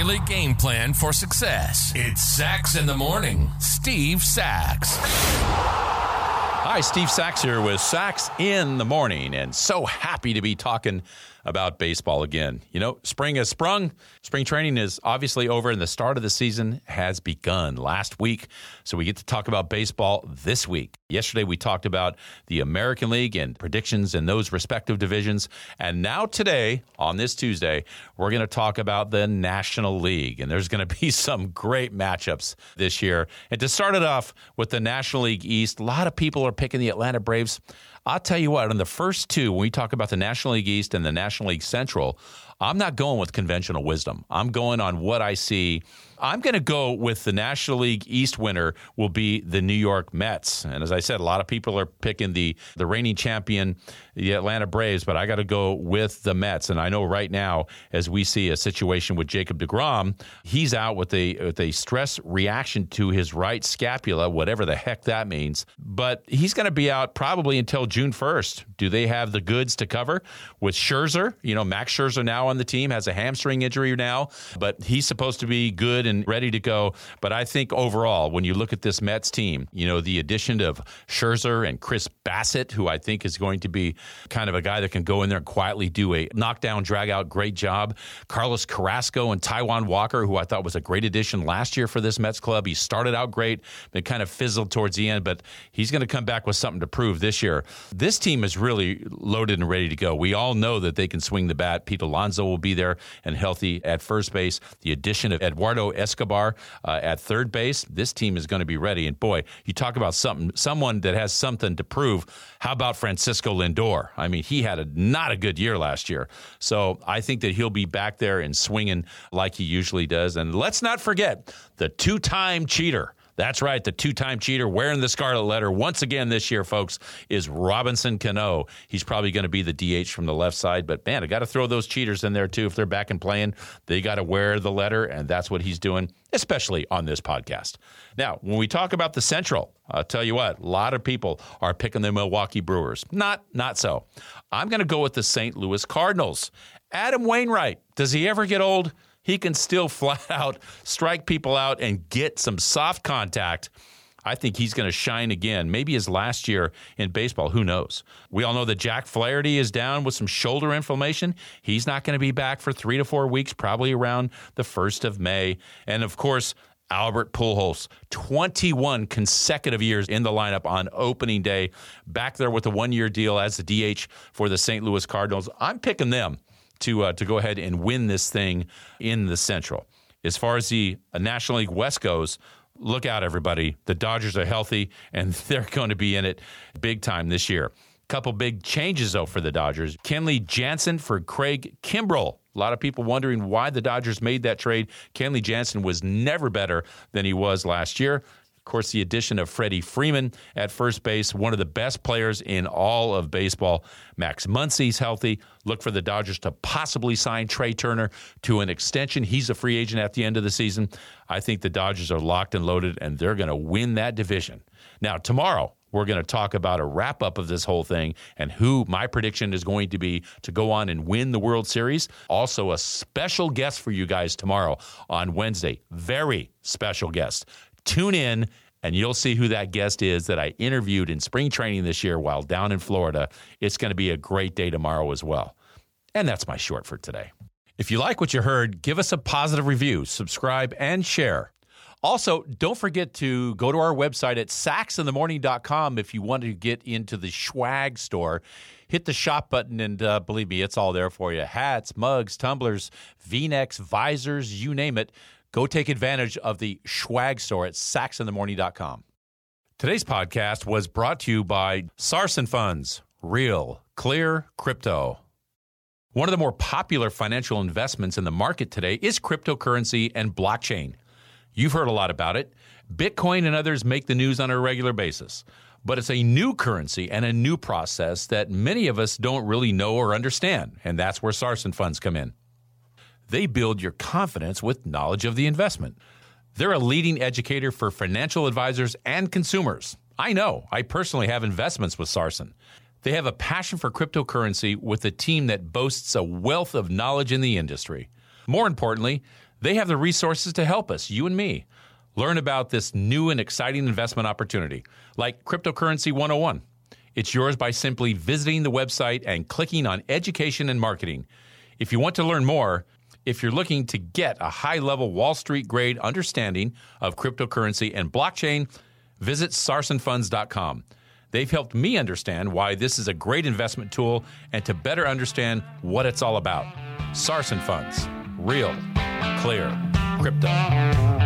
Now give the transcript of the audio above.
daily game plan for success. It's Sax in the Morning. Steve Sax. Hi, Steve Sax here with Sax in the Morning, and so happy to be talking about baseball again. You know, spring has sprung. Spring training is obviously over, and the start of the season has begun last week. So we get to talk about baseball this week. Yesterday, we talked about the American League and predictions in those respective divisions. And now, today, on this Tuesday, we're going to talk about the National League. And there's going to be some great matchups this year. And to start it off with the National League East, a lot of people are picking the Atlanta Braves. I'll tell you what, on the first two, when we talk about the National League East and the National League Central, I'm not going with conventional wisdom. I'm going on what I see I'm going to go with the National League East winner will be the New York Mets. And as I said, a lot of people are picking the the reigning champion, the Atlanta Braves, but I got to go with the Mets. And I know right now, as we see a situation with Jacob DeGrom, he's out with a with a stress reaction to his right scapula, whatever the heck that means. But he's going to be out probably until June 1st. Do they have the goods to cover with Scherzer? You know, Max Scherzer now on the team has a hamstring injury now, but he's supposed to be good and ready to go. But I think overall, when you look at this Mets team, you know, the addition of Scherzer and Chris Bassitt, who I think is going to be kind of a guy that can go in there and quietly do a knockdown, drag out great job. Carlos Carrasco and Taijuan Walker, who I thought was a great addition last year for this Mets club. He started out great, but kind of fizzled towards the end, but he's going to come back with something to prove this year. This team is really loaded and ready to go. We all know that they can swing the bat. Pete Alonso will be there and healthy at first base. The addition of Eduardo Escobar uh, at third base. This team is going to be ready. And boy, you talk about something, someone that has something to prove. How about Francisco Lindor? I mean, he had a not a good year last year. So I think that he'll be back there and swinging like he usually does. And let's not forget the two-time cheater. That's right. The two time cheater wearing the scarlet letter once again this year, folks, is Robinson Cano. He's probably going to be the DH from the left side, but man, I got to throw those cheaters in there too. If they're back and playing, they got to wear the letter, and that's what he's doing, especially on this podcast. Now, when we talk about the Central, I'll tell you what, a lot of people are picking the Milwaukee Brewers. Not, not so. I'm going to go with the St. Louis Cardinals. Adam Wainwright, does he ever get old? He can still flat out strike people out and get some soft contact. I think he's going to shine again. Maybe his last year in baseball. Who knows? We all know that Jack Flaherty is down with some shoulder inflammation. He's not going to be back for three to four weeks, probably around the 1st of May. And of course, Albert Pujols, 21 consecutive years in the lineup on opening day, back there with a one year deal as the DH for the St. Louis Cardinals. I'm picking them to uh, to go ahead and win this thing in the Central. As far as the uh, National League West goes, look out, everybody. The Dodgers are healthy and they're going to be in it big time this year. Couple big changes though for the Dodgers. Kenley Jansen for Craig Kimbrel. A lot of people wondering why the Dodgers made that trade. Kenley Jansen was never better than he was last year. Of course, the addition of Freddie Freeman at first base, one of the best players in all of baseball. Max Muncy's healthy. Look for the Dodgers to possibly sign Trea Turner to an extension. He's a free agent at the end of the season. I think the Dodgers are locked and loaded, and they're going to win that division. Now, tomorrow, we're going to talk about a wrap up of this whole thing and who my prediction is going to be to go on and win the World Series. Also, a special guest for you guys tomorrow on Wednesday. Very special guest. Tune in and you'll see who that guest is that I interviewed in spring training this year while down in Florida. It's going to be a great day tomorrow as well. And that's my short for today. If you like what you heard, give us a positive review, subscribe, and share. Also, don't forget to go to our website at saxinthemorning.com if you want to get into the swag store. Hit the shop button, and uh, believe me, it's all there for you hats, mugs, tumblers, v necks, visors, you name it. Go take advantage of the swag store at saxinthemorning.com. Today's podcast was brought to you by Sarson Funds, real, clear crypto. One of the more popular financial investments in the market today is cryptocurrency and blockchain. You've heard a lot about it. Bitcoin and others make the news on a regular basis. But it's a new currency and a new process that many of us don't really know or understand, and that's where Sarson Funds come in. They build your confidence with knowledge of the investment. They're a leading educator for financial advisors and consumers. I know, I personally have investments with Sarson. They have a passion for cryptocurrency with a team that boasts a wealth of knowledge in the industry. More importantly, They have the resources to help us, you and me, learn about this new and exciting investment opportunity, like Cryptocurrency 101. It's yours by simply visiting the website and clicking on Education and Marketing. If you want to learn more, if you're looking to get a high level Wall Street grade understanding of cryptocurrency and blockchain, visit sarsonfunds.com. They've helped me understand why this is a great investment tool and to better understand what it's all about. Sarson Funds, real, clear, crypto.